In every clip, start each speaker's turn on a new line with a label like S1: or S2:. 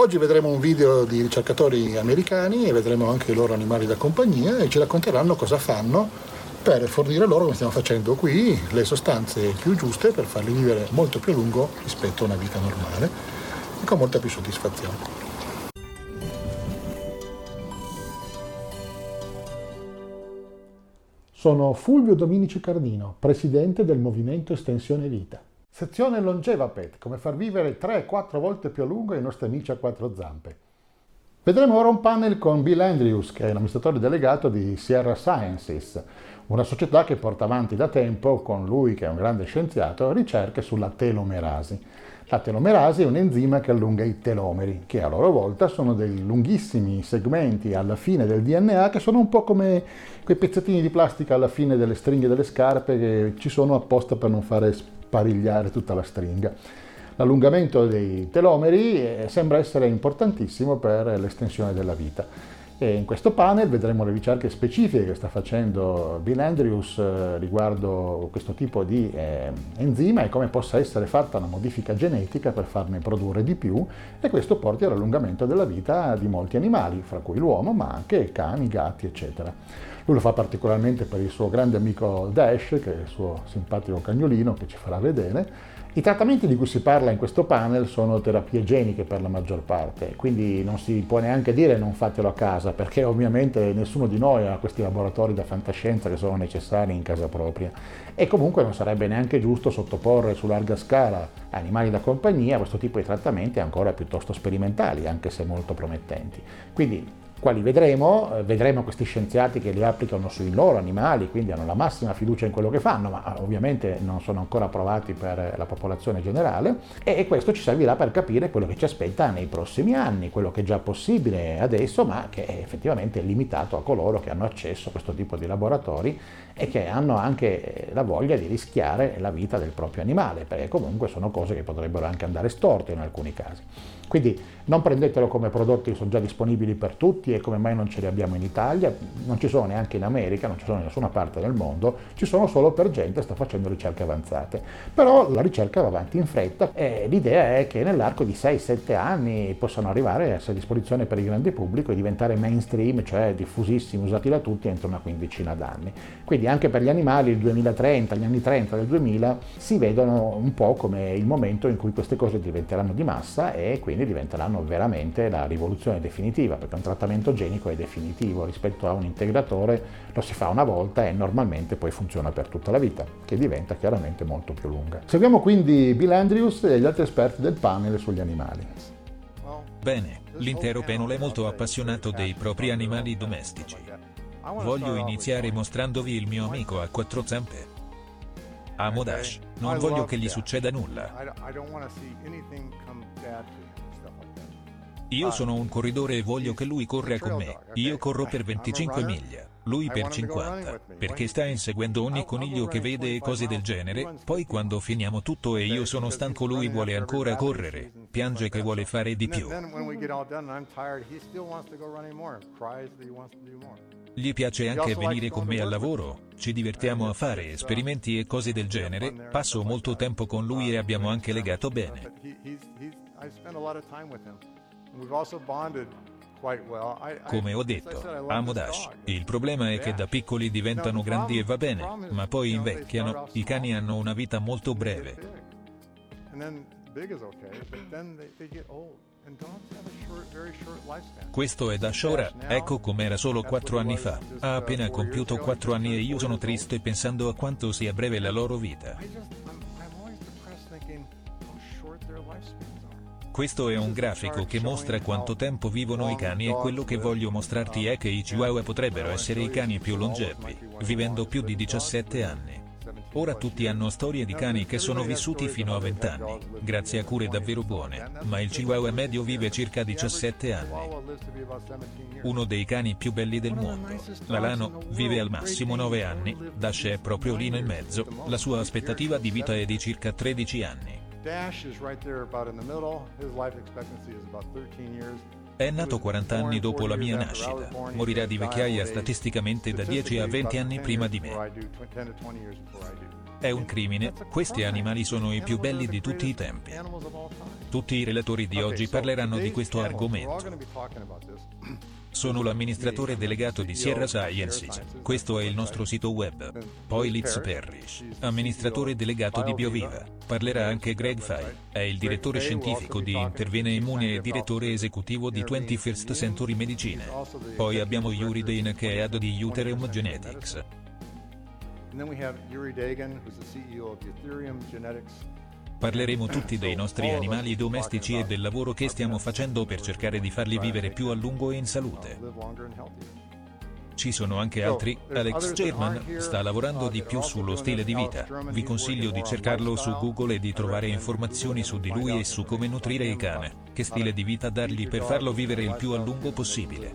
S1: Oggi vedremo un video di ricercatori americani e vedremo anche i loro animali da compagnia e ci racconteranno cosa fanno per fornire loro, come stiamo facendo qui, le sostanze più giuste per farli vivere molto più a lungo rispetto a una vita normale e con molta più soddisfazione. Sono Fulvio Dominici Cardino, presidente del Movimento Estensione Vita. Sezione Longeva Pet, come far vivere 3-4 volte più a lungo i nostri amici a quattro zampe. Vedremo ora un panel con Bill Andrews, che è l'amministratore delegato di Sierra Sciences, una società che porta avanti da tempo, con lui che è un grande scienziato, ricerche sulla telomerasi. La telomerasi è un enzima che allunga i telomeri, che a loro volta sono dei lunghissimi segmenti alla fine del DNA che sono un po' come quei pezzettini di plastica alla fine delle stringhe delle scarpe che ci sono apposta per non fare sparigliare tutta la stringa. L'allungamento dei telomeri eh, sembra essere importantissimo per l'estensione della vita. E in questo panel vedremo le ricerche specifiche che sta facendo Bill Andrews eh, riguardo questo tipo di eh, enzima e come possa essere fatta una modifica genetica per farne produrre di più e questo porti all'allungamento della vita di molti animali, fra cui l'uomo, ma anche cani, gatti, eccetera. Lui lo fa particolarmente per il suo grande amico Dash, che è il suo simpatico cagnolino che ci farà vedere, i trattamenti di cui si parla in questo panel sono terapie geniche per la maggior parte, quindi non si può neanche dire non fatelo a casa, perché ovviamente nessuno di noi ha questi laboratori da fantascienza che sono necessari in casa propria. E comunque non sarebbe neanche giusto sottoporre su larga scala animali da compagnia questo tipo di trattamenti ancora piuttosto sperimentali, anche se molto promettenti. Quindi quali vedremo, eh, vedremo questi scienziati che li applicano sui loro animali, quindi hanno la massima fiducia in quello che fanno, ma eh, ovviamente non sono ancora approvati per la popolazione generale e questo ci servirà per capire quello che ci aspetta nei prossimi anni, quello che è già possibile adesso, ma che è effettivamente limitato a coloro che hanno accesso a questo tipo di laboratori e che hanno anche la voglia di rischiare la vita del proprio animale, perché comunque sono cose che potrebbero anche andare storte in alcuni casi. Quindi non prendetelo come prodotti che sono già disponibili per tutti e come mai non ce li abbiamo in Italia, non ci sono neanche in America, non ci sono in nessuna parte del mondo, ci sono solo per gente che sta facendo ricerche avanzate. Però la ricerca va avanti in fretta e l'idea è che nell'arco di 6-7 anni possano arrivare a essere a disposizione per il grande pubblico e diventare mainstream, cioè diffusissimi, usati da tutti entro una quindicina d'anni. Quindi anche per gli animali il 2030, gli anni 30 del 2000 si vedono un po' come il momento in cui queste cose diventeranno di massa e quindi quindi diventeranno veramente la rivoluzione definitiva, perché un trattamento genico è definitivo rispetto a un integratore, lo si fa una volta e normalmente poi funziona per tutta la vita, che diventa chiaramente molto più lunga. Seguiamo quindi Bill Andrews e gli altri esperti del panel sugli animali.
S2: Bene, l'intero panel è molto appassionato dei propri animali domestici. Voglio iniziare mostrandovi il mio amico a quattro zampe. Amo Dash, non voglio che gli succeda nulla. Io sono un corridore e voglio che lui corra con me. Io corro per 25 miglia, lui per 50, perché sta inseguendo ogni coniglio che vede e cose del genere, poi quando finiamo tutto e io sono stanco lui vuole ancora correre, piange che vuole fare di più. Gli piace anche venire con me al lavoro, ci divertiamo a fare esperimenti e cose del genere, passo molto tempo con lui e abbiamo anche legato bene. Come ho detto, amo Dash. Il problema è che da piccoli diventano grandi e va bene, ma poi invecchiano, i cani hanno una vita molto breve. Questo è Dash ora, ecco com'era solo 4 anni fa. Ha appena compiuto 4 anni e io sono triste pensando a quanto sia breve la loro vita. Questo è un grafico che mostra quanto tempo vivono i cani e quello che voglio mostrarti è che i chihuahua potrebbero essere i cani più longevi, vivendo più di 17 anni. Ora tutti hanno storie di cani che sono vissuti fino a 20 anni, grazie a cure davvero buone, ma il chihuahua medio vive circa 17 anni. Uno dei cani più belli del mondo, l'Alano, vive al massimo 9 anni, Dash è proprio lì nel mezzo, la sua aspettativa di vita è di circa 13 anni. Dash is right there about in the middle. His life expectancy is about 13 years. È nato 40 anni dopo la mia nascita. Morirà di vecchiaia statisticamente da 10 a 20 anni prima di me. È un crimine, questi animali sono i più belli di tutti i tempi. Tutti i relatori di oggi parleranno di questo argomento. Sono l'amministratore delegato di Sierra Sciences. Questo è il nostro sito web. Poi Liz Parrish, amministratore delegato di BioViva. Parlerà anche Greg Fay, è il direttore scientifico di Intervene Immune e direttore esecutivo di 21st Century Medicine. Poi abbiamo Yuri Dane che è AD di Uterium Genetics.
S3: And then we have Yuri Dagan, who's the CEO of Ethereum Genetics.
S2: Parleremo tutti dei nostri animali domestici e del lavoro che stiamo facendo per cercare di farli vivere più a lungo e in salute. Ci sono anche altri, Alex German sta lavorando di più sullo stile di vita. Vi consiglio di cercarlo su Google e di trovare informazioni su di lui e su come nutrire il cane, che stile di vita dargli per farlo vivere il più a lungo possibile.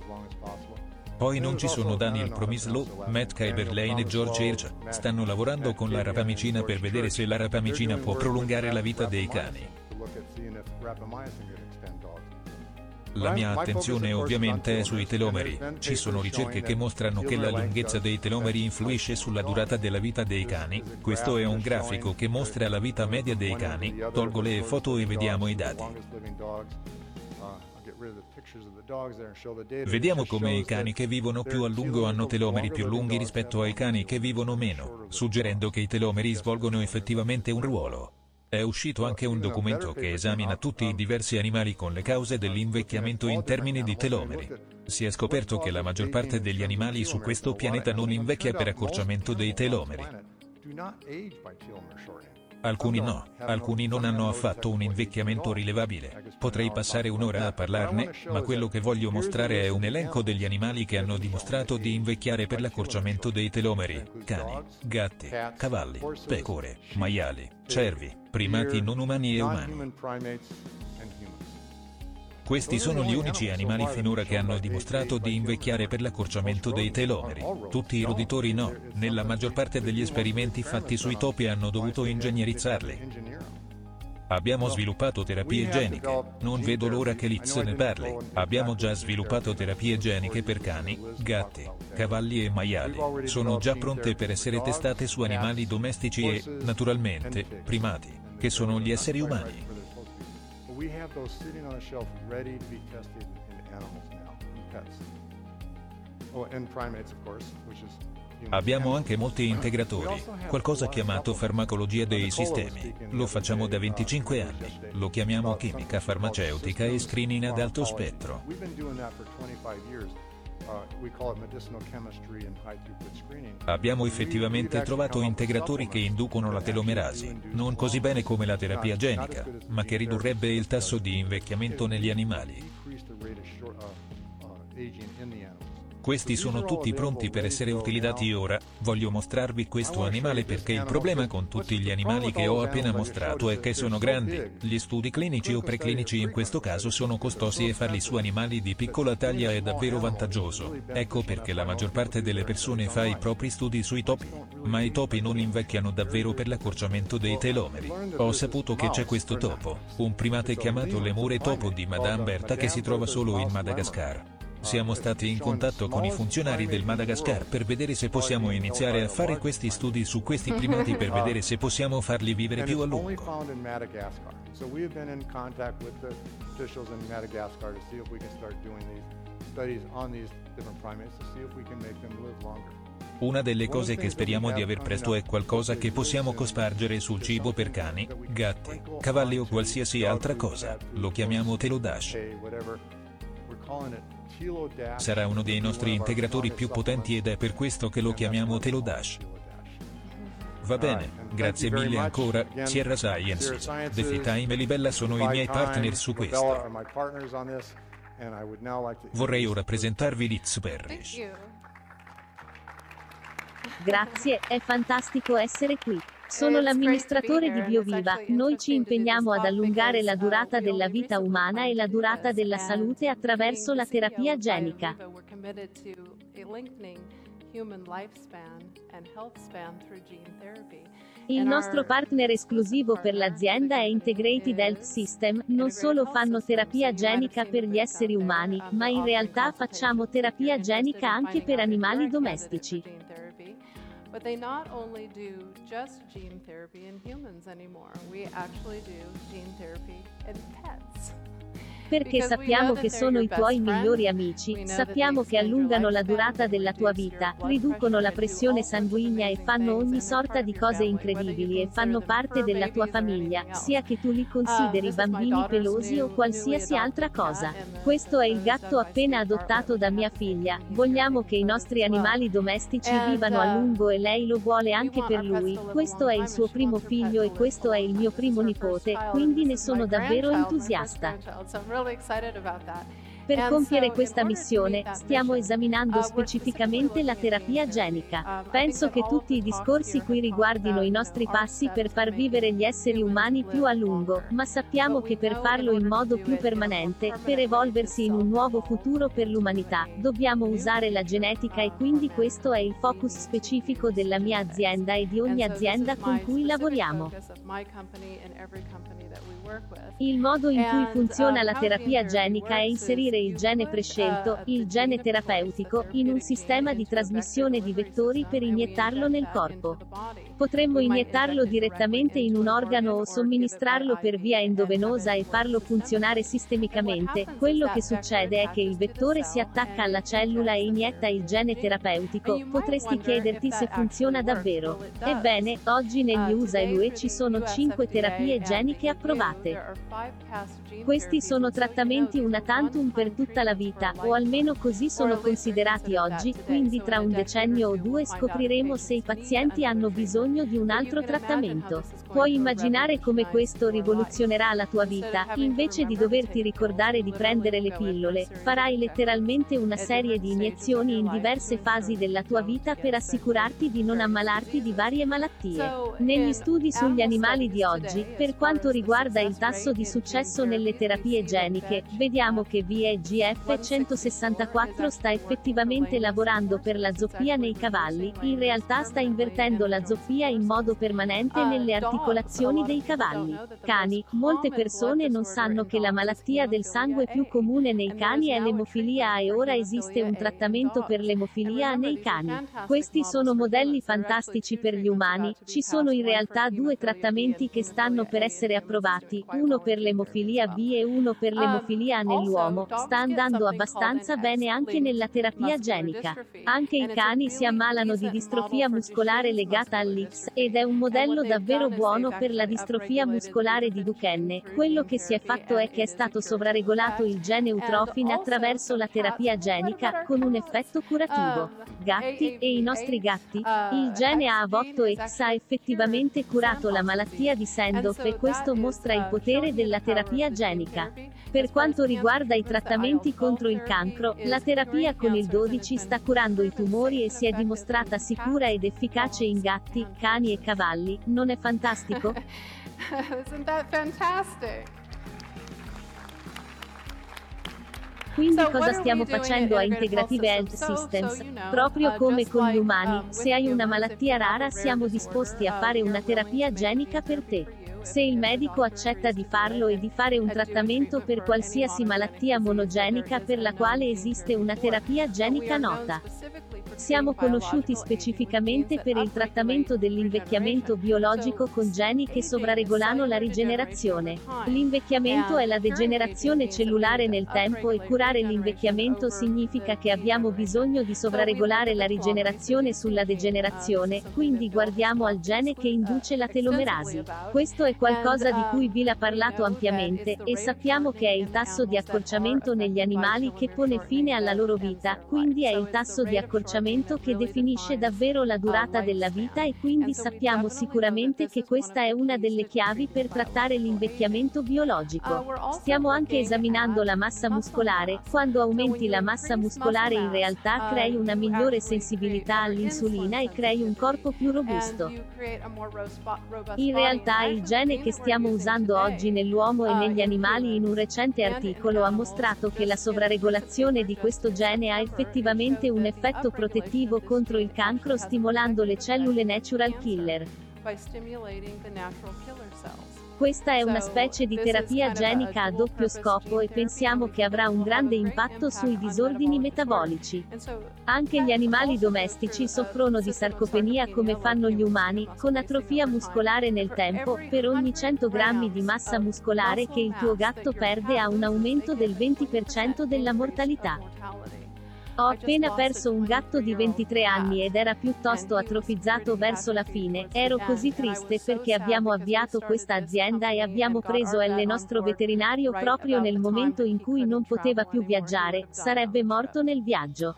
S2: Poi non ci sono Daniel Promislo, Matt Kyberlane e George Hirsch, stanno lavorando con la rapamicina per vedere se la rapamicina può prolungare la vita dei cani. La mia attenzione ovviamente è sui telomeri. Ci sono ricerche che mostrano che la lunghezza dei telomeri influisce sulla durata della vita dei cani. Questo è un grafico che mostra la vita media dei cani. Tolgo le foto e vediamo i dati. Vediamo come i cani che vivono più a lungo hanno telomeri più lunghi rispetto ai cani che vivono meno, suggerendo che i telomeri svolgono effettivamente un ruolo. È uscito anche un documento che esamina tutti i diversi animali con le cause dell'invecchiamento in termini di telomeri. Si è scoperto che la maggior parte degli animali su questo pianeta non invecchia per accorciamento dei telomeri. Alcuni no, alcuni non hanno affatto un invecchiamento rilevabile. Potrei passare un'ora a parlarne, ma quello che voglio mostrare è un elenco degli animali che hanno dimostrato di invecchiare per l'accorciamento dei telomeri. Cani, gatti, cavalli, pecore, maiali, cervi, primati non umani e umani. Questi sono gli unici animali finora che hanno dimostrato di invecchiare per l'accorciamento dei telomeri. Tutti i roditori no, nella maggior parte degli esperimenti fatti sui topi hanno dovuto ingegnerizzarli. Abbiamo sviluppato terapie geniche. Non vedo l'ora che Liz ne parli. Abbiamo già sviluppato terapie geniche per cani, gatti, cavalli e maiali. Sono già pronte per essere testate su animali domestici e, naturalmente, primati, che sono gli esseri umani we have those sitting on a shelf ready to be tested in animals now, in pets. Oh, and primates, of course, which is Abbiamo anche molti integratori, qualcosa chiamato farmacologia dei sistemi. Lo facciamo da 25 anni. Lo chiamiamo chimica farmaceutica e screening ad alto spettro. Abbiamo effettivamente trovato integratori che inducono la telomerasi, non così bene come la terapia genica, ma che ridurrebbe il tasso di invecchiamento negli animali. Questi sono tutti pronti per essere utilizzati ora, voglio mostrarvi questo animale perché il problema con tutti gli animali che ho appena mostrato è che sono grandi, gli studi clinici o preclinici in questo caso sono costosi e farli su animali di piccola taglia è davvero vantaggioso, ecco perché la maggior parte delle persone fa i propri studi sui topi. Ma i topi non invecchiano davvero per l'accorciamento dei telomeri. Ho saputo che c'è questo topo, un primate chiamato lemure topo di Madame Berta che si trova solo in Madagascar. Siamo stati in contatto con i funzionari del Madagascar per vedere se possiamo iniziare a fare questi studi su questi primati per vedere se possiamo farli vivere più a lungo. Una delle cose che speriamo di aver presto è qualcosa che possiamo cospargere sul cibo per cani, gatti, cavalli o qualsiasi altra cosa. Lo chiamiamo Telodash. Sarà uno dei nostri integratori più potenti ed è per questo che lo chiamiamo Telodash. Va bene, grazie mille ancora, Sierra Sciences, The Time e Libella sono i miei partner su questo. Vorrei ora presentarvi Liz Parrish.
S4: Grazie, è fantastico essere qui. Sono l'amministratore di BioViva, noi ci impegniamo ad allungare la durata della vita umana e la durata della salute attraverso la terapia genica. Il nostro partner esclusivo per l'azienda è Integrated Health System, non solo fanno terapia genica per gli esseri umani, ma in realtà facciamo terapia genica anche per animali domestici.
S5: But they not only do just gene therapy in humans anymore, we actually do gene therapy in pets.
S4: Perché sappiamo che sono i tuoi migliori amici, sappiamo che allungano la durata della tua vita, riducono la pressione sanguigna e fanno ogni sorta di cose incredibili e fanno parte della tua famiglia, sia che tu li consideri bambini pelosi o qualsiasi altra cosa. Questo è il gatto appena adottato da mia figlia. Vogliamo che i nostri animali domestici vivano a lungo e lei lo vuole anche per lui. Questo è il suo primo figlio e questo è il mio primo nipote, quindi ne sono davvero entusiasta. Per compiere questa missione, stiamo esaminando specificamente la terapia genica. Penso che tutti i discorsi qui riguardino i nostri passi per far vivere gli esseri umani più a lungo, ma sappiamo che per farlo in modo più permanente, per evolversi in un nuovo futuro per l'umanità, dobbiamo usare la genetica e quindi questo è il focus specifico della mia azienda e di ogni azienda con cui lavoriamo. Il modo in cui funziona la terapia genica è inserire il gene prescelto, il gene terapeutico, in un sistema di trasmissione di vettori per iniettarlo nel corpo. Potremmo iniettarlo direttamente in un organo o somministrarlo per via endovenosa e farlo funzionare sistemicamente. Quello che succede è che il vettore si attacca alla cellula e inietta il gene terapeutico. Potresti chiederti se funziona davvero. Ebbene, oggi negli USA e l'UE ci sono 5 terapie geniche approvate. Questi sono trattamenti una tantum per tutta la vita, o almeno così sono considerati oggi, quindi tra un decennio o due scopriremo se i pazienti hanno bisogno di un altro trattamento. Puoi immaginare come questo rivoluzionerà la tua vita, invece di doverti ricordare di prendere le pillole, farai letteralmente una serie di iniezioni in diverse fasi della tua vita per assicurarti di non ammalarti di varie malattie. Negli studi sugli animali di oggi, per quanto riguarda il tasso di successo nelle terapie geniche, vediamo che VEG GF 164 sta effettivamente lavorando per la zoppia nei cavalli, in realtà sta invertendo la zoppia in modo permanente nelle articolazioni dei cavalli. Cani, molte persone non sanno che la malattia del sangue più comune nei cani è l'emofilia A e ora esiste un trattamento per l'emofilia A nei cani. Questi sono modelli fantastici per gli umani, ci sono in realtà due trattamenti che stanno per essere approvati, uno per l'emofilia B e uno per l'emofilia A nell'uomo, sta sta andando abbastanza bene anche nella terapia genica. Anche i cani si ammalano di distrofia muscolare legata all'X, ed è un modello davvero buono per la distrofia muscolare di Duchenne. Quello che si è fatto è che è stato sovraregolato il gene eutrofin attraverso la terapia genica, con un effetto curativo. Gatti, e i nostri gatti? Il gene AV8X ha effettivamente curato la malattia di Sandoff e questo mostra il potere della terapia genica. Per quanto riguarda i trattamenti contro il cancro, la terapia con il 12 sta curando i tumori e si è dimostrata sicura ed efficace in gatti, cani e cavalli. Non è fantastico?
S5: Isn't that fantastic?
S4: Quindi cosa stiamo facendo a Integrative Health Systems? Proprio uh, come con gli umani, um, se hai una malattia rara siamo disposti a fare una terapia genica per te. Se il medico accetta di farlo e di fare un trattamento per qualsiasi malattia monogenica per la quale esiste una terapia genica nota. Siamo conosciuti specificamente per il trattamento dell'invecchiamento biologico con geni che sovraregolano la rigenerazione. L'invecchiamento è la degenerazione cellulare nel tempo e curare l'invecchiamento significa che abbiamo bisogno di sovraregolare la rigenerazione sulla degenerazione, quindi guardiamo al gene che induce la telomerasi. Questo è qualcosa di cui Bill ha parlato ampiamente, e sappiamo che è il tasso di accorciamento negli animali che pone fine alla loro vita, quindi è il tasso di accorciamento ragionamento che definisce davvero la durata della vita e quindi sappiamo sicuramente che questa è una delle chiavi per trattare l'invecchiamento biologico. Stiamo anche esaminando la massa muscolare, quando aumenti la massa muscolare in realtà crei una migliore sensibilità all'insulina e crei un corpo più robusto. In realtà il gene che stiamo usando oggi nell'uomo e negli animali in un recente articolo ha mostrato che la sovraregolazione di questo gene ha effettivamente un effetto protettivo protettivo contro il cancro stimolando le cellule natural killer. Questa è una specie di terapia genica a doppio scopo e pensiamo che avrà un grande impatto sui disordini metabolici. Anche gli animali domestici soffrono di sarcopenia come fanno gli umani, con atrofia muscolare nel tempo, per ogni 100 grammi di massa muscolare che il tuo gatto perde ha un aumento del 20% della mortalità. Ho appena perso un gatto di 23 anni ed era piuttosto atrofizzato verso la fine, ero così triste perché abbiamo avviato questa azienda e abbiamo preso il nostro veterinario proprio nel momento in cui non poteva più viaggiare, sarebbe morto nel viaggio.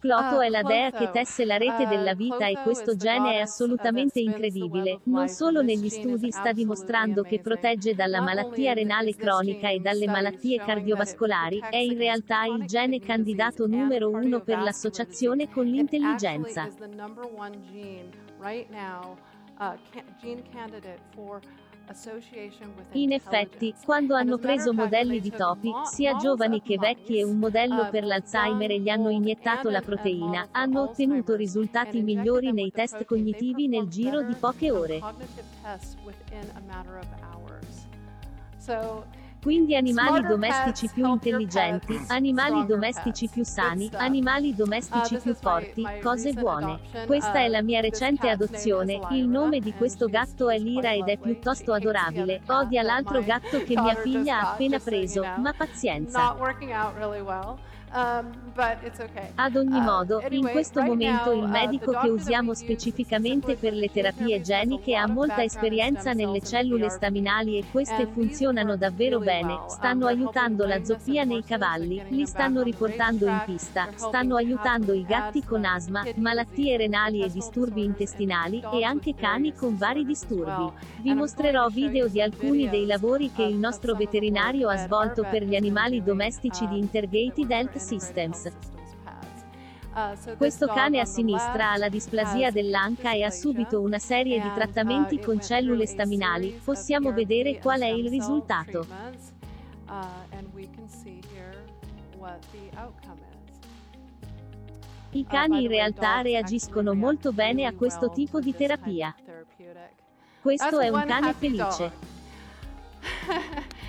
S4: Cloto è la dea che tesse la rete della vita e questo gene è assolutamente incredibile, non solo negli studi sta dimostrando che protegge dalla malattia renale cronica e dalle malattie cardiovascolari, è in realtà il gene candidato numero uno per l'associazione con l'intelligenza. In effetti, quando hanno preso modelli di topi, sia giovani che vecchi e un modello per l'Alzheimer e gli hanno iniettato la proteina, hanno ottenuto risultati migliori nei test cognitivi nel giro di poche ore. Quindi animali domestici più intelligenti, animali domestici più sani, animali domestici più forti, cose buone. Questa è la mia recente adozione, il nome di questo gatto è Lira ed è piuttosto adorabile, odia l'altro gatto che mia figlia ha appena preso, ma pazienza. Um, Ad ogni uh, modo, in questo momento il uh, medico che usiamo specificamente per le terapie geniche ha molta esperienza nelle cellule staminali e queste funzionano davvero bene, um, stanno aiutando la zoppia nei cavalli, li stanno riportando in pista, stanno aiutando i gatti con asma, malattie renali e disturbi intestinali, e anche cani con vari disturbi. Vi mostrerò video di alcuni dei lavori che il nostro veterinario ha svolto per gli animali domestici di Intergated Health Systems. Questo cane a sinistra ha la displasia dell'anca e ha subito una serie di trattamenti con cellule staminali, possiamo vedere qual è il risultato. I cani in realtà reagiscono molto bene a questo tipo di terapia. Questo è un cane felice.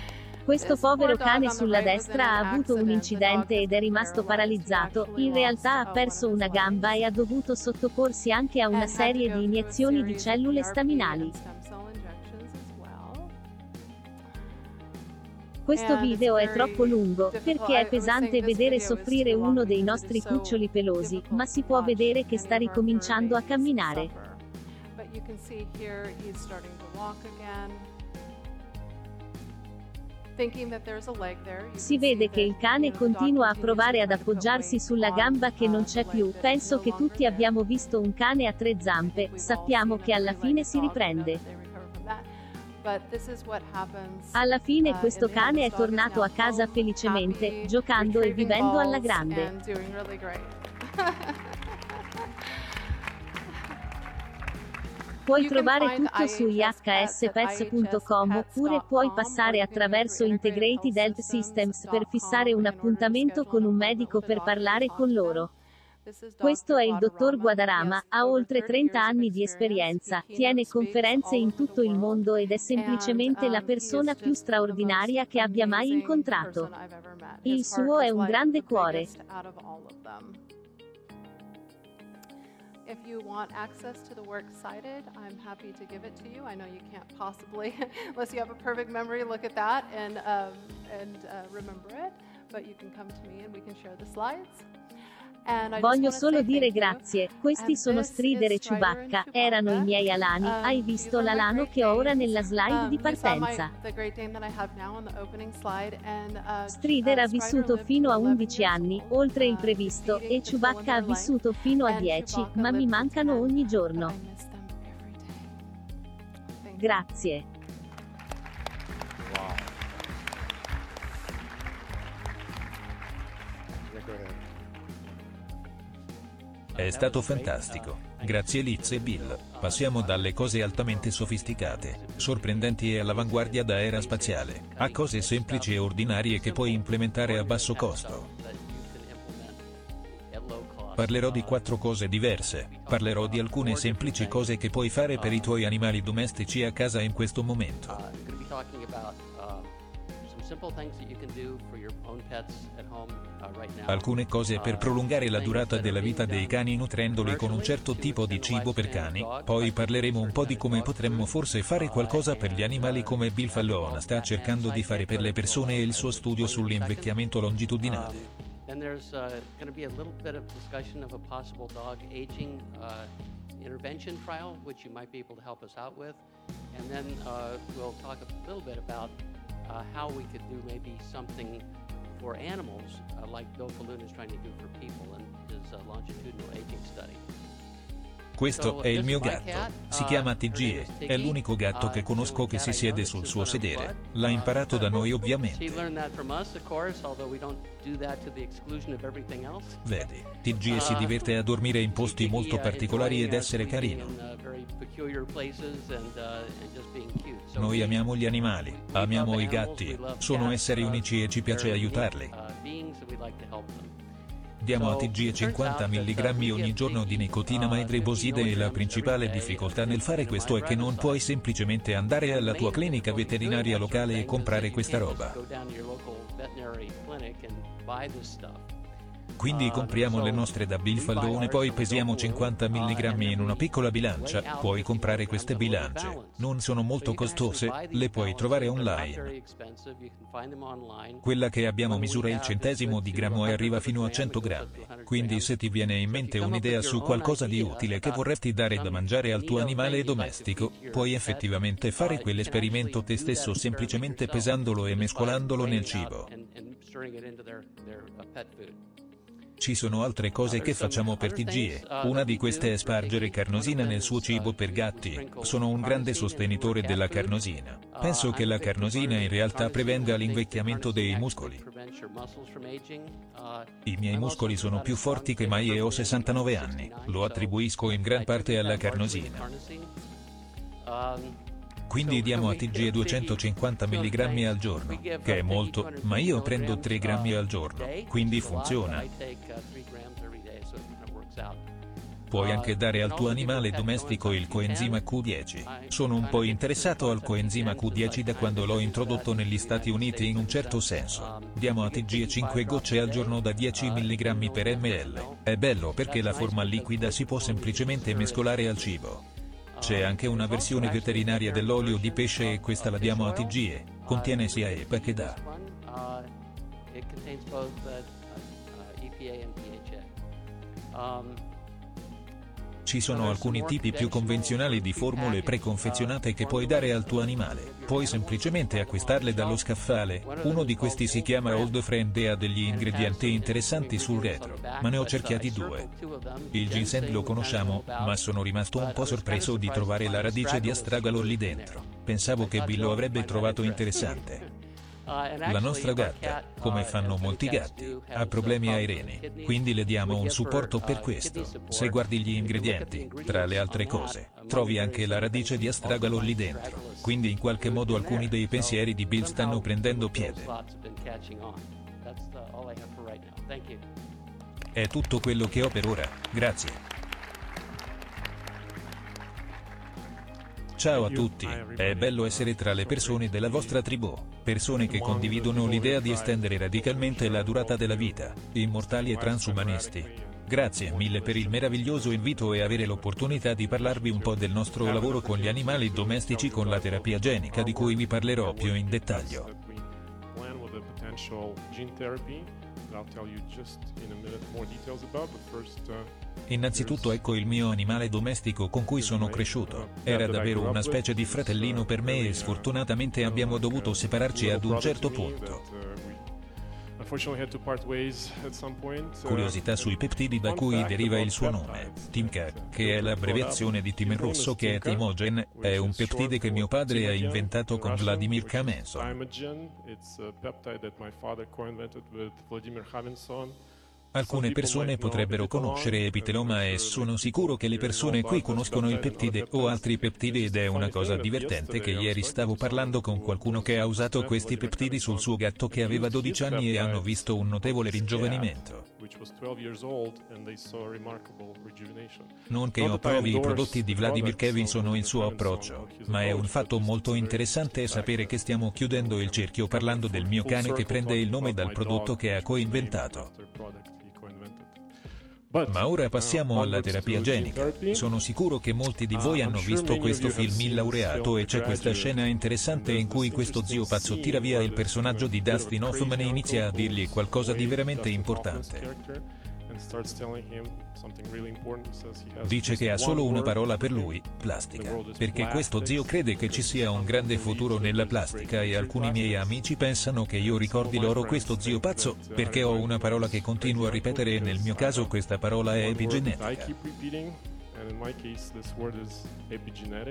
S4: Questo povero cane sulla destra ha avuto un incidente ed è rimasto paralizzato, in realtà ha perso una gamba e ha dovuto sottoporsi anche a una serie di iniezioni di cellule staminali. Questo video è troppo lungo, perché è pesante vedere soffrire uno dei nostri cuccioli pelosi, ma si può vedere che sta ricominciando a camminare. Si vede che il cane continua a provare ad appoggiarsi sulla gamba che non c'è più. Penso che tutti abbiamo visto un cane a tre zampe, sappiamo che alla fine si riprende. Alla fine
S5: uh,
S4: questo cane è tornato a casa felicemente, giocando e vivendo alla grande. Puoi trovare tutto su ihspets.com oppure puoi passare attraverso Integrated Health Systems per fissare un appuntamento con un medico per parlare con loro. Questo è il dottor Guadarama, ha oltre 30 anni di esperienza, tiene conferenze in tutto il mondo ed è semplicemente la persona più straordinaria che abbia mai incontrato. Il suo è un grande cuore.
S5: If you want access to the works cited, I'm happy to give it to you. I know you can't possibly, unless you have a perfect memory, look at that and, um, and uh, remember it, but you can come to me and we can share the slides.
S4: Voglio solo dire grazie, questi sono Strider e Chewbacca, erano i miei alani,
S5: um,
S4: hai visto l'alano che ho ora nella slide
S5: um,
S4: di partenza.
S5: Uh,
S4: Strider ha vissuto fino a 11 anni, oltre il previsto, e Chewbacca ha vissuto fino a 10, ma mi mancano ogni giorno. Grazie.
S2: È stato fantastico. Grazie Liz e Bill. Passiamo dalle cose altamente sofisticate, sorprendenti e all'avanguardia da era spaziale, a cose semplici e ordinarie che puoi implementare a basso costo. Parlerò di quattro cose diverse. Parlerò di alcune semplici cose che puoi fare per i tuoi animali domestici a casa in questo momento. Alcune cose per
S6: Uh,
S2: prolungare la durata della vita dei cani nutrendoli con un certo tipo di cibo per cani. Poi parleremo un po' di come potremmo forse fare qualcosa per gli animali come Bill
S6: uh,
S2: Fallon sta cercando di fare per le persone e il suo studio sull'invecchiamento longitudinale.
S6: Then there's uh, going to be a little bit of discussion of a possible dog aging uh, intervention trial, which you might be able to help us out with. And then uh, we'll talk a little bit about uh, how we could do maybe something for animals, uh, like Bill Falloon is trying to do for people in his uh, longitudinal aging study.
S2: Questo è il mio gatto. Si chiama TG. È l'unico gatto che conosco che si siede sul suo sedere. L'ha imparato da noi ovviamente. Vedi, TG si diverte a dormire in posti molto particolari ed essere carino. Noi amiamo gli animali, amiamo i gatti, sono esseri unici e ci piace aiutarli. Diamo a TG 50 mg ogni giorno di nicotina ma idriboside e la principale difficoltà nel fare questo è che non puoi semplicemente andare alla tua clinica veterinaria locale e comprare questa roba. Quindi compriamo le nostre da Bill Fallone poi pesiamo 50 mg in una piccola bilancia, puoi comprare queste bilance, non sono molto costose, le puoi trovare online. Quella che abbiamo misura il centesimo di grammo e arriva fino a 100 grammi. Quindi se ti viene in mente un'idea su qualcosa di utile che vorresti dare da mangiare al tuo animale domestico, puoi effettivamente fare quell'esperimento te stesso semplicemente pesandolo e mescolandolo nel cibo. Ci sono altre cose che facciamo per TG. Una di queste è spargere carnosina nel suo cibo per gatti. Sono un grande sostenitore della carnosina. Penso che la carnosina in realtà prevenga l'invecchiamento dei muscoli. I miei muscoli sono più forti che mai e ho 69 anni. Lo attribuisco in gran parte alla carnosina. Quindi diamo a TG 250 mg al giorno, che è molto, ma io prendo 3 grammi al giorno, quindi funziona. Puoi anche dare al tuo animale domestico il coenzima Q10. Sono un po' interessato al coenzima Q10 da quando l'ho introdotto negli Stati Uniti in un certo senso. Diamo a TG 5 gocce al giorno da 10 mg per ml. È bello perché la forma liquida si può semplicemente mescolare al cibo. C'è anche una versione veterinaria dell'olio di pesce e questa la diamo a TGE. Contiene sia EPA che DA. Ci sono alcuni tipi più convenzionali di formule preconfezionate che puoi dare al tuo animale. Puoi semplicemente acquistarle dallo scaffale. Uno di questi si chiama Old Friend e ha degli ingredienti interessanti sul retro, ma ne ho cerchiati due. Il ginseng lo conosciamo, ma sono rimasto un po' sorpreso di trovare la radice di astragalo lì dentro. Pensavo che Bill lo avrebbe trovato interessante. La nostra gatta, come fanno molti gatti, ha problemi ai reni, quindi le diamo un supporto per questo. Se guardi gli ingredienti, tra le altre cose, trovi anche la radice di astragalo lì dentro. Quindi in qualche modo alcuni dei pensieri di Bill stanno prendendo piede. È tutto quello che ho per ora, grazie. Ciao a tutti, è bello essere tra le persone della vostra tribù, persone che condividono l'idea di estendere radicalmente la durata della vita, immortali e transumanisti. Grazie mille per il meraviglioso invito e avere l'opportunità di parlarvi un po' del nostro lavoro con gli animali domestici con la terapia genica di cui vi parlerò più in dettaglio. Innanzitutto ecco il mio animale domestico con cui sono cresciuto. Era davvero una specie di fratellino per me e sfortunatamente abbiamo dovuto separarci ad un certo punto. Curiosità sui peptidi da cui deriva il suo nome. Timca, che è l'abbreviazione di Timen Rosso che è Timogen, è un peptide che mio padre ha inventato con Vladimir Kamenson.
S7: Alcune persone potrebbero conoscere epiteloma e sono sicuro che le persone qui conoscono il peptide o altri peptidi ed è una cosa divertente che ieri stavo parlando con qualcuno che ha usato questi peptidi sul suo gatto che aveva 12 anni e hanno visto un notevole ringiovanimento. Non che io approvi i prodotti di Vladimir Kevinson o il suo approccio, ma è un fatto molto interessante sapere che stiamo chiudendo il cerchio parlando del mio cane che prende il nome dal prodotto che ha coinventato. Ma ora passiamo alla terapia genica. Sono sicuro che molti di voi hanno visto questo film Il laureato e c'è questa scena interessante in cui questo zio pazzo tira via il personaggio di Dustin Hoffman e inizia a dirgli qualcosa di veramente importante. Dice che ha solo una parola per lui, plastica, perché questo zio crede che ci sia un grande futuro nella plastica e alcuni miei amici pensano che io ricordi loro questo zio pazzo, perché ho una parola che continuo a ripetere e nel mio caso questa parola è epigenetica.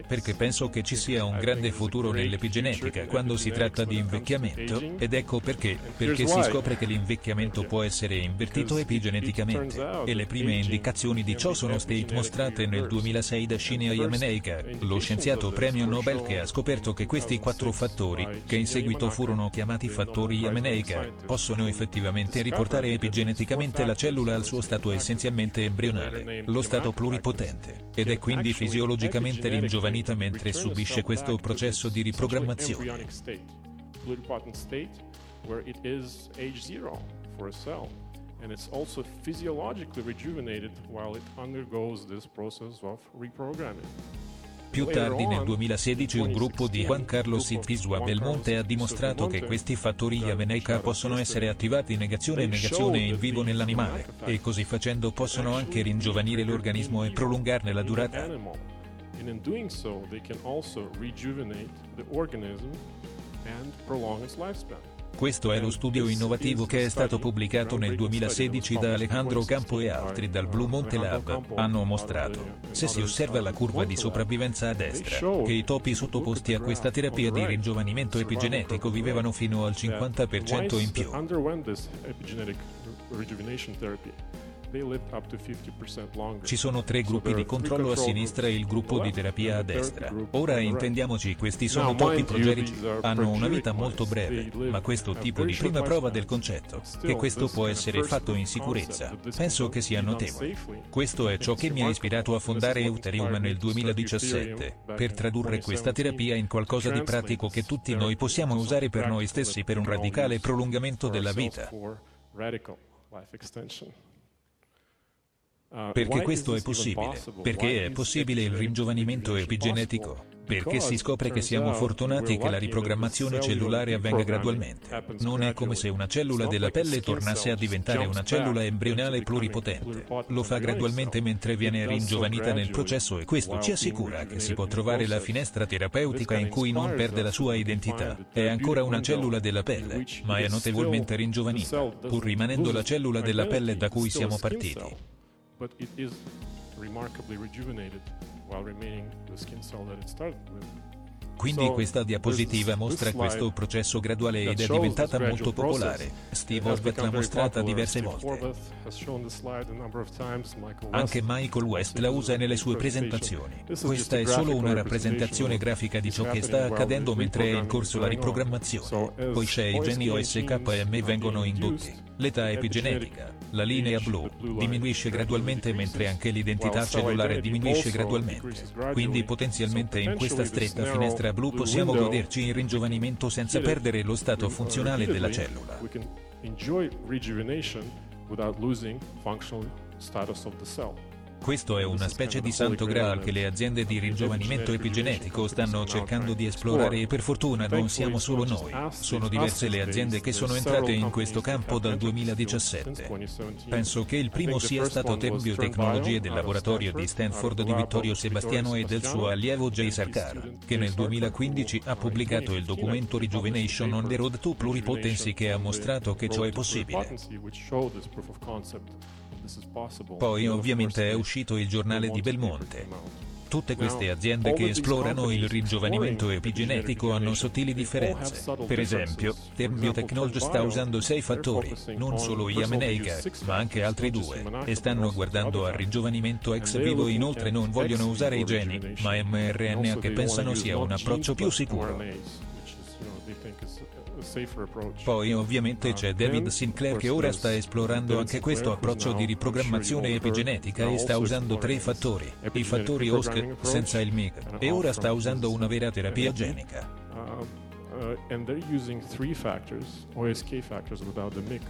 S7: Perché penso che ci sia un grande futuro nell'epigenetica quando si tratta di invecchiamento, ed ecco perché, perché si scopre che l'invecchiamento può essere invertito epigeneticamente, e le prime indicazioni di ciò sono state mostrate nel 2006 da Shinya Yamanaka, lo scienziato premio Nobel che ha scoperto che questi quattro fattori, che in seguito furono chiamati fattori Yamanaka, possono effettivamente riportare epigeneticamente la cellula al suo stato essenzialmente embrionale, lo stato pluripotente ed è quindi fisiologicamente ringiovanita mentre subisce questo processo di riprogrammazione. and it's also physiologically rejuvenated while it undergoes this process of reprogramming. Più tardi nel 2016 un gruppo di Juan Carlos Itquisua Belmonte ha dimostrato che questi fattori Yaveneka possono essere attivati negazione e negazione in vivo nell'animale, e così facendo possono anche ringiovanire l'organismo e prolungarne la durata. And Questo è lo studio innovativo che è stato pubblicato nel 2016 da Alejandro Campo e altri dal Blue Monte Lab. Hanno mostrato, se si osserva la curva di sopravvivenza a destra, che i topi sottoposti a questa terapia di ringiovanimento epigenetico vivevano fino al 50% in più. Ci sono tre gruppi di controllo a sinistra e il gruppo di terapia a destra. Ora intendiamoci, questi sono topi progerici. Hanno una vita molto breve, ma questo tipo di prima prova del concetto, che questo può essere fatto in sicurezza, penso che sia notevole. Questo è ciò che mi ha ispirato a fondare Euterium nel 2017, per tradurre questa terapia in qualcosa di pratico che tutti noi possiamo usare per noi stessi per un radicale prolungamento della vita. Uh, perché questo è possibile? Perché è possibile il ringiovanimento epigenetico? Perché si scopre che siamo fortunati che la riprogrammazione cellulare avvenga gradualmente. Non è come se una cellula della pelle tornasse a diventare una cellula embrionale pluripotente. Lo fa gradualmente mentre viene ringiovanita nel processo e questo ci assicura che si può trovare la finestra terapeutica in cui non perde la sua identità. È ancora una cellula della pelle, ma è notevolmente ringiovanita, pur rimanendo la cellula della pelle da cui siamo partiti. But it is remarkably rejuvenated while remaining the skin cell that it started with. Quindi questa diapositiva mostra questo processo graduale ed è diventata molto popolare. Steve Osbeck l'ha mostrata diverse volte. Anche Michael West la usa nelle sue presentazioni. Questa è solo una rappresentazione grafica di ciò che sta accadendo mentre è in corso la riprogrammazione. Poi c'è i geni OSKM vengono indotti. L'età epigenetica, la linea blu, diminuisce gradualmente mentre anche l'identità cellulare diminuisce gradualmente. Quindi potenzialmente in questa stretta finestra blu possiamo goderci il ringiovanimento senza perdere lo stato funzionale della cellula. without losing functional status of the cell. Questo è una specie di santo graal che le aziende di ringiovanimento epigenetico stanno cercando di esplorare e per fortuna non siamo solo noi. Sono diverse le aziende che sono entrate in questo campo dal 2017. Penso che il primo sia stato Tech Biotechnologie del laboratorio di Stanford di Vittorio Sebastiano e del suo allievo Jay Sarkar, che nel 2015 ha pubblicato il documento Rejuvenation on the Road to Pluripotency che ha mostrato che ciò è possibile. Poi ovviamente è uscito il giornale di Belmonte.
S2: Tutte queste aziende che esplorano il ringiovanimento epigenetico hanno sottili differenze. Per esempio, Term Biotechnology sta usando sei fattori, non solo Yameneiga, ma anche altri due, e stanno guardando al ringiovanimento ex vivo inoltre non vogliono usare i geni, ma mRNA che pensano sia un approccio più sicuro. Poi ovviamente c'è David Sinclair che ora sta esplorando anche questo approccio di riprogrammazione epigenetica e sta usando tre fattori, i fattori OSC senza il MIG, e ora sta usando una vera terapia genica.
S7: Uh, and they're using three factors, OSK factors without the MIG.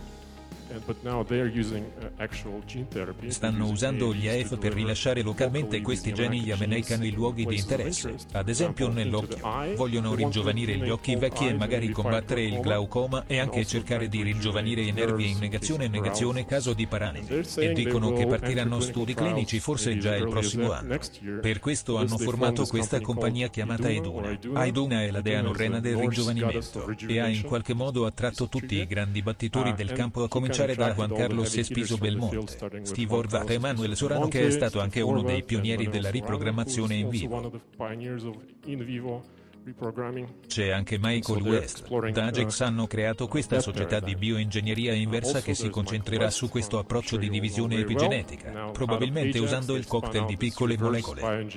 S7: Uh,
S2: Stanno usando gli AF per rilasciare localmente questi geni Yameneica nei luoghi di interesse, ad esempio nell'occhio. Vogliono ringiovanire gli occhi vecchi e magari combattere il glaucoma e anche cercare di ringiovanire i nervi in negazione e negazione caso di paralisi. E dicono che partiranno studi clinici forse già il prossimo anno. Per questo hanno formato questa compagnia chiamata Eduna. Aiduna è la dea norrena del ringiovanimento e ha in qualche modo attratto tutti i grandi battitori del campo a cominciare cominciare da Juan Carlos Espiso Belmonte, Steve Horvath e Emanuele Sorano che è stato anche uno dei pionieri della riprogrammazione in vivo. C'è anche Michael West. Da Ajax hanno creato questa società di bioingegneria inversa che si concentrerà su questo approccio di divisione epigenetica, probabilmente usando il cocktail di piccole molecole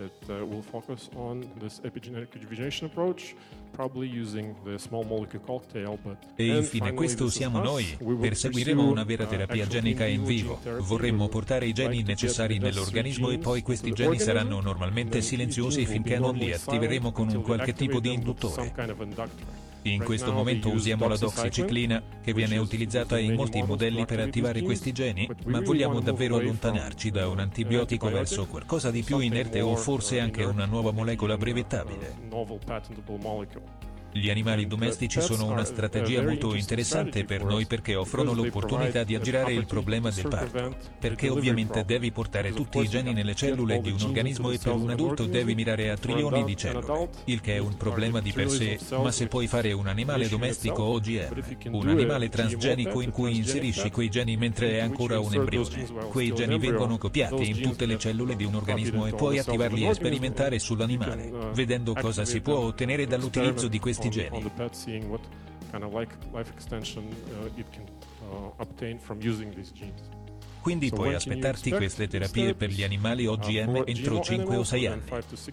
S7: that uh, will focus on this epigenetic division approach, probably using the small molecule cocktail. But
S2: e infine questo siamo noi. Perseguiremo una vera uh, terapia genica in vivo. Vorremmo portare i geni necessari nell'organismo e poi questi geni saranno normalmente silenziosi finché non li attiveremo con un qualche tipo di induttore. In questo momento usiamo la doxiciclina, che viene utilizzata in molti modelli per attivare questi geni, ma vogliamo davvero allontanarci da un antibiotico verso qualcosa di più inerte o forse anche una nuova molecola brevettabile. Gli animali domestici sono una strategia molto interessante per noi perché offrono l'opportunità di aggirare il problema del parto. Perché ovviamente devi portare tutti i geni nelle cellule di un organismo e per un adulto devi mirare a trilioni di cellule, il che è un problema di per sé, ma se puoi fare un animale domestico OGM, un animale transgenico in cui inserisci quei geni mentre è ancora un embrione, quei geni vengono copiati in tutte le cellule di un organismo e puoi attivarli e sperimentare sull'animale, vedendo cosa si può ottenere dall'utilizzo di questi questi geni. Quindi puoi aspettarti queste terapie per gli animali OGM entro 5 o 6 anni.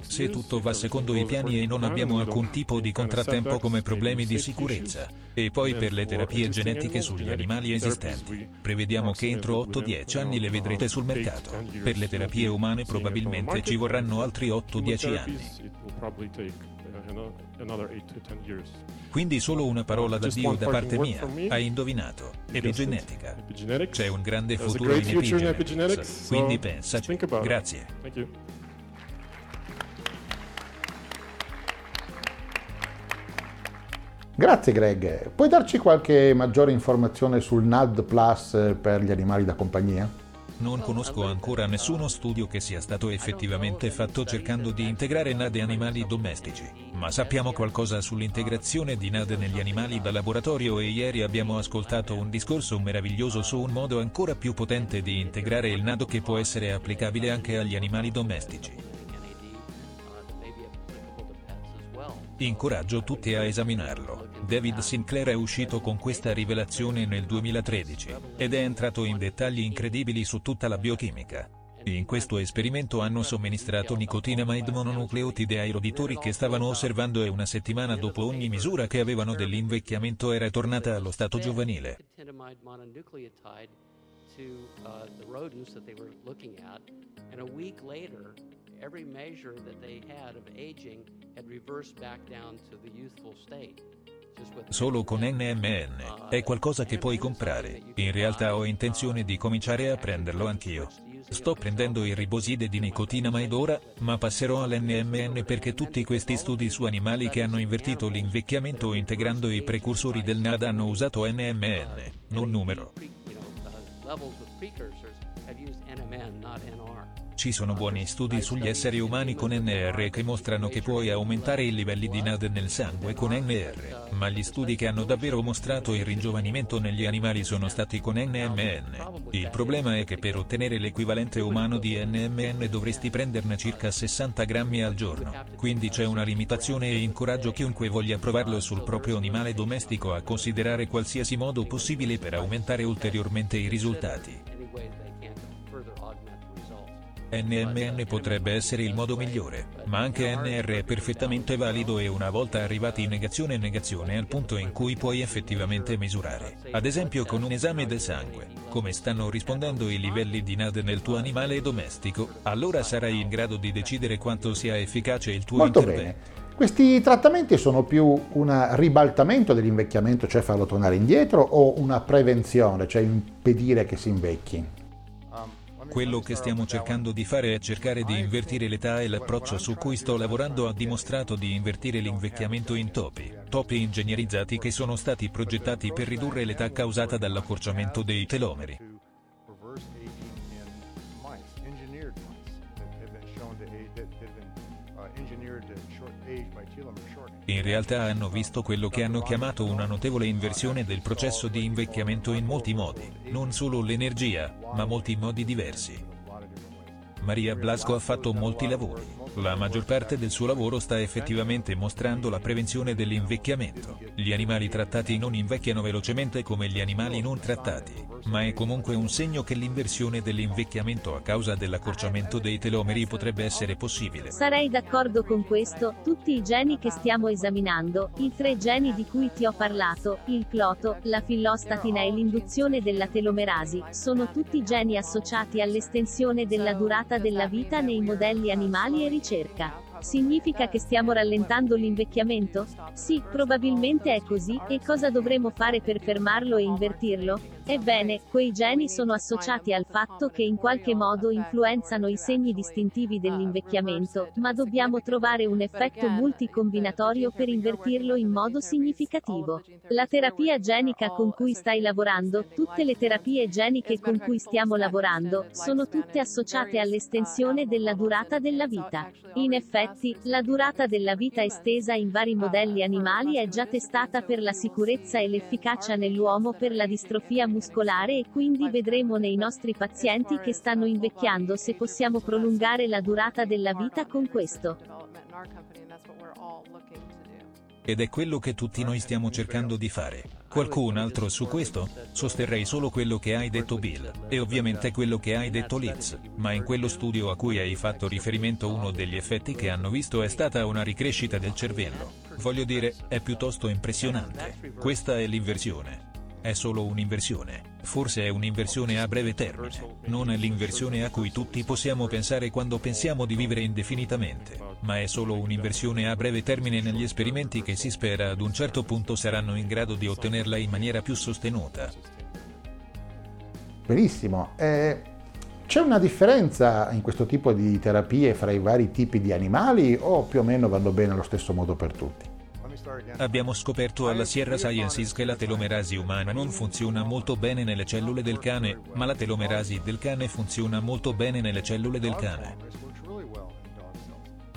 S2: Se tutto va secondo i piani e non abbiamo alcun tipo di contrattempo come problemi di sicurezza. E poi per le terapie genetiche sugli animali esistenti. Prevediamo che entro 8-10 anni le vedrete sul mercato. Per le terapie umane probabilmente ci vorranno altri 8-10 anni. Quindi solo una parola da Dio da parte mia. Hai indovinato. Epigenetica. C'è un grande futuro in epigenetics. Quindi pensaci. Grazie.
S1: Grazie Greg. Puoi darci qualche maggiore informazione sul NAD Plus per gli animali da compagnia?
S2: Non conosco ancora nessuno studio che sia stato effettivamente fatto cercando di integrare NAD animali domestici, ma sappiamo qualcosa sull'integrazione di NAD negli animali da laboratorio e ieri abbiamo ascoltato un discorso meraviglioso su un modo ancora più potente di integrare il NAD che può essere applicabile anche agli animali domestici. Incoraggio tutti a esaminarlo. David Sinclair è uscito con questa rivelazione nel 2013, ed è entrato in dettagli incredibili su tutta la biochimica. In questo esperimento hanno somministrato nicotinamide mononucleotide ai roditori che stavano osservando e una settimana dopo ogni misura che avevano dell'invecchiamento era tornata allo stato giovanile. Uh, every measure that they had of aging Solo con NMN. È qualcosa che puoi comprare. In realtà ho intenzione di cominciare a prenderlo anch'io. Sto prendendo il riboside di nicotinamide ora, ma passerò all'NMN perché tutti questi studi su animali che hanno invertito l'invecchiamento integrando i precursori del NAD hanno usato NMN, non numero. Ci sono buoni studi sugli esseri umani con NR che mostrano che puoi aumentare i livelli di NAD nel sangue con NR, ma gli studi che hanno davvero mostrato il ringiovanimento negli animali sono stati con NMN. Il problema è che per ottenere l'equivalente umano di NMN dovresti prenderne circa 60 grammi al giorno, quindi c'è una limitazione e incoraggio chiunque voglia provarlo sul proprio animale domestico a considerare qualsiasi modo possibile per aumentare ulteriormente i risultati. NMN potrebbe essere il modo migliore, ma anche NR è perfettamente valido e una volta arrivati in negazione e negazione al punto in cui puoi effettivamente misurare, ad esempio con un esame del sangue, come stanno rispondendo i livelli di NAD nel tuo animale domestico, allora sarai in grado di decidere quanto sia efficace il tuo
S1: Molto
S2: intervento.
S1: bene. Questi trattamenti sono più un ribaltamento dell'invecchiamento, cioè farlo tornare indietro, o una prevenzione, cioè impedire che si invecchi?
S2: Quello che stiamo cercando di fare è cercare di invertire l'età e l'approccio su cui sto lavorando ha dimostrato di invertire l'invecchiamento in topi, topi ingegnerizzati che sono stati progettati per ridurre l'età causata dall'accorciamento dei telomeri.
S3: In
S2: realtà hanno visto quello che hanno chiamato una notevole inversione del processo di invecchiamento in molti modi, non solo l'energia, ma molti modi diversi. Maria Blasco ha fatto molti lavori. La maggior parte del suo lavoro sta effettivamente mostrando la prevenzione dell'invecchiamento. Gli animali trattati non invecchiano velocemente come gli animali non trattati, ma è comunque un segno che l'inversione dell'invecchiamento a causa dell'accorciamento dei telomeri potrebbe essere possibile.
S4: Sarei d'accordo con questo, tutti i geni che stiamo esaminando, i tre geni di cui ti ho parlato, il cloto, la fillostatina e l'induzione della telomerasi, sono tutti geni associati all'estensione della durata della vita nei modelli animali e ricerca. Significa che stiamo rallentando l'invecchiamento? Sì, probabilmente è così, e cosa dovremo fare per fermarlo e invertirlo? Ebbene, quei geni sono associati al fatto che in qualche modo influenzano i segni distintivi dell'invecchiamento, ma dobbiamo trovare un effetto multicombinatorio per invertirlo in modo significativo. La terapia genica con cui stai lavorando, tutte le terapie geniche con cui stiamo lavorando, sono tutte associate all'estensione della durata della vita. In effetti, la durata della vita estesa in vari modelli animali è già testata per la sicurezza e l'efficacia nell'uomo per la distrofia muscolare e quindi vedremo nei nostri pazienti che stanno invecchiando se possiamo prolungare la durata della vita con questo.
S2: Ed è quello che tutti noi stiamo cercando di fare. Qualcun altro su questo? Sosterrei solo quello che hai detto Bill, e ovviamente quello che hai detto Liz, ma in quello studio a cui hai fatto riferimento uno degli effetti che hanno visto è stata una ricrescita del cervello. Voglio dire, è piuttosto impressionante. Questa è l'inversione. È solo un'inversione. Forse è un'inversione a breve termine. Non è l'inversione a cui tutti possiamo pensare quando pensiamo di vivere indefinitamente, ma è solo un'inversione a breve termine negli esperimenti che si spera ad un certo punto saranno in grado di ottenerla in maniera più sostenuta.
S1: Benissimo. Eh, c'è una differenza in questo tipo di terapie fra i vari tipi di animali o più o meno vanno bene allo stesso modo per tutti?
S2: Abbiamo scoperto alla Sierra Sciences che la telomerasi umana non funziona molto bene nelle cellule del cane, ma la telomerasi del cane funziona molto bene nelle cellule del cane.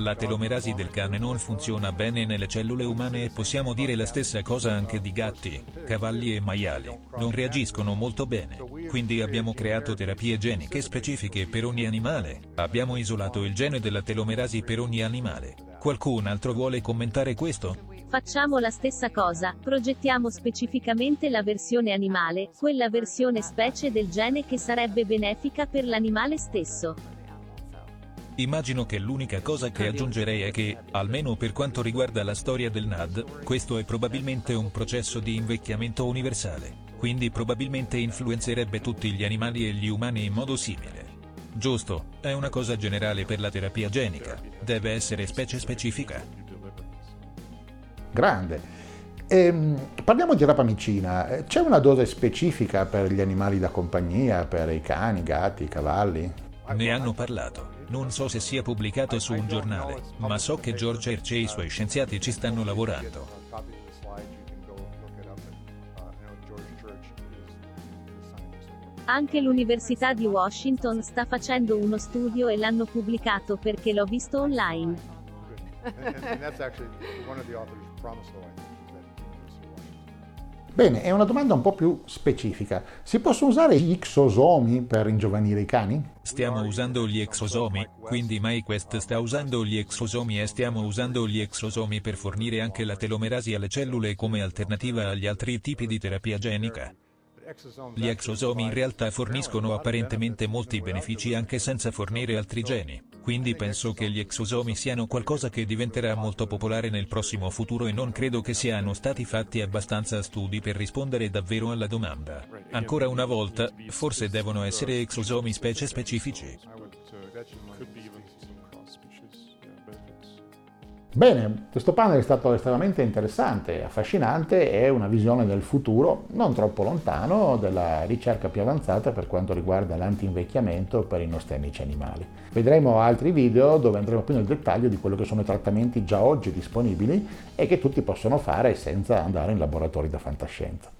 S2: La telomerasi del cane non funziona bene nelle cellule umane e possiamo dire la stessa cosa anche di gatti, cavalli e maiali. Non reagiscono molto bene. Quindi abbiamo creato terapie geniche specifiche per ogni animale. Abbiamo isolato il gene della telomerasi per ogni animale. Qualcun altro vuole commentare questo?
S4: Facciamo la stessa cosa, progettiamo specificamente la versione animale, quella versione specie del gene che sarebbe benefica per l'animale stesso.
S2: Immagino che l'unica cosa che aggiungerei è che, almeno per quanto riguarda la storia del NAD, questo è probabilmente un processo di invecchiamento universale, quindi probabilmente influenzerebbe tutti gli animali e gli umani in modo simile. Giusto, è una cosa generale per la terapia genica, deve essere specie specifica.
S1: Grande. Ehm, parliamo di rapamicina. C'è una dose specifica per gli animali da compagnia, per i cani, i gatti, i cavalli?
S2: Ne hanno parlato. Non so se sia pubblicato su un giornale, ma so che George Herce e i suoi scienziati ci stanno lavorando.
S4: Anche l'Università di Washington sta facendo uno studio e l'hanno pubblicato perché l'ho visto online.
S1: Bene, è una domanda un po' più specifica. Si possono usare gli exosomi per ingiovanire i cani?
S2: Stiamo usando gli exosomi, quindi MyQuest sta usando gli exosomi e stiamo usando gli exosomi per fornire anche la telomerasi alle cellule come alternativa agli altri tipi di terapia genica. Gli exosomi in realtà forniscono apparentemente molti benefici anche senza fornire altri geni, quindi penso che gli exosomi siano qualcosa che diventerà molto popolare nel prossimo futuro e non credo che siano stati fatti abbastanza studi per rispondere davvero alla domanda. Ancora una volta, forse devono essere exosomi specie specifici.
S1: Bene, questo panel è stato estremamente interessante, affascinante e una visione del futuro non troppo lontano della ricerca più avanzata per quanto riguarda l'anti-invecchiamento per i nostri amici animali. Vedremo altri video dove andremo più nel dettaglio di quello che sono i trattamenti già oggi disponibili e che tutti possono fare senza andare in laboratori da fantascienza.